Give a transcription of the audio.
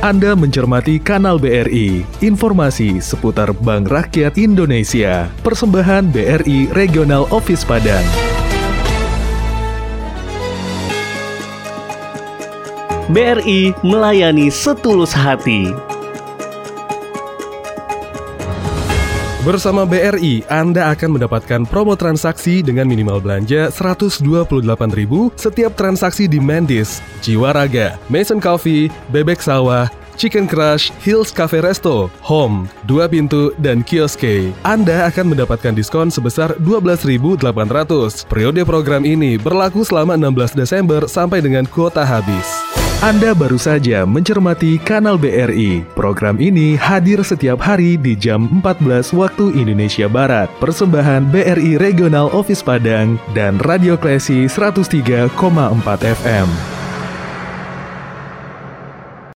Anda mencermati kanal BRI, informasi seputar Bank Rakyat Indonesia, persembahan BRI Regional Office Padang. BRI melayani setulus hati. Bersama BRI, Anda akan mendapatkan promo transaksi dengan minimal belanja 128.000 setiap transaksi di Mandis, Jiwa Raga, Mason Coffee, Bebek Sawah, Chicken Crush, Hills Cafe Resto, Home, Dua Pintu, dan Kioske. Anda akan mendapatkan diskon sebesar 12.800. Periode program ini berlaku selama 16 Desember sampai dengan kuota habis. Anda baru saja mencermati kanal BRI. Program ini hadir setiap hari di jam 14 waktu Indonesia Barat. Persembahan BRI Regional Office Padang dan Radio Klesi 103,4 FM.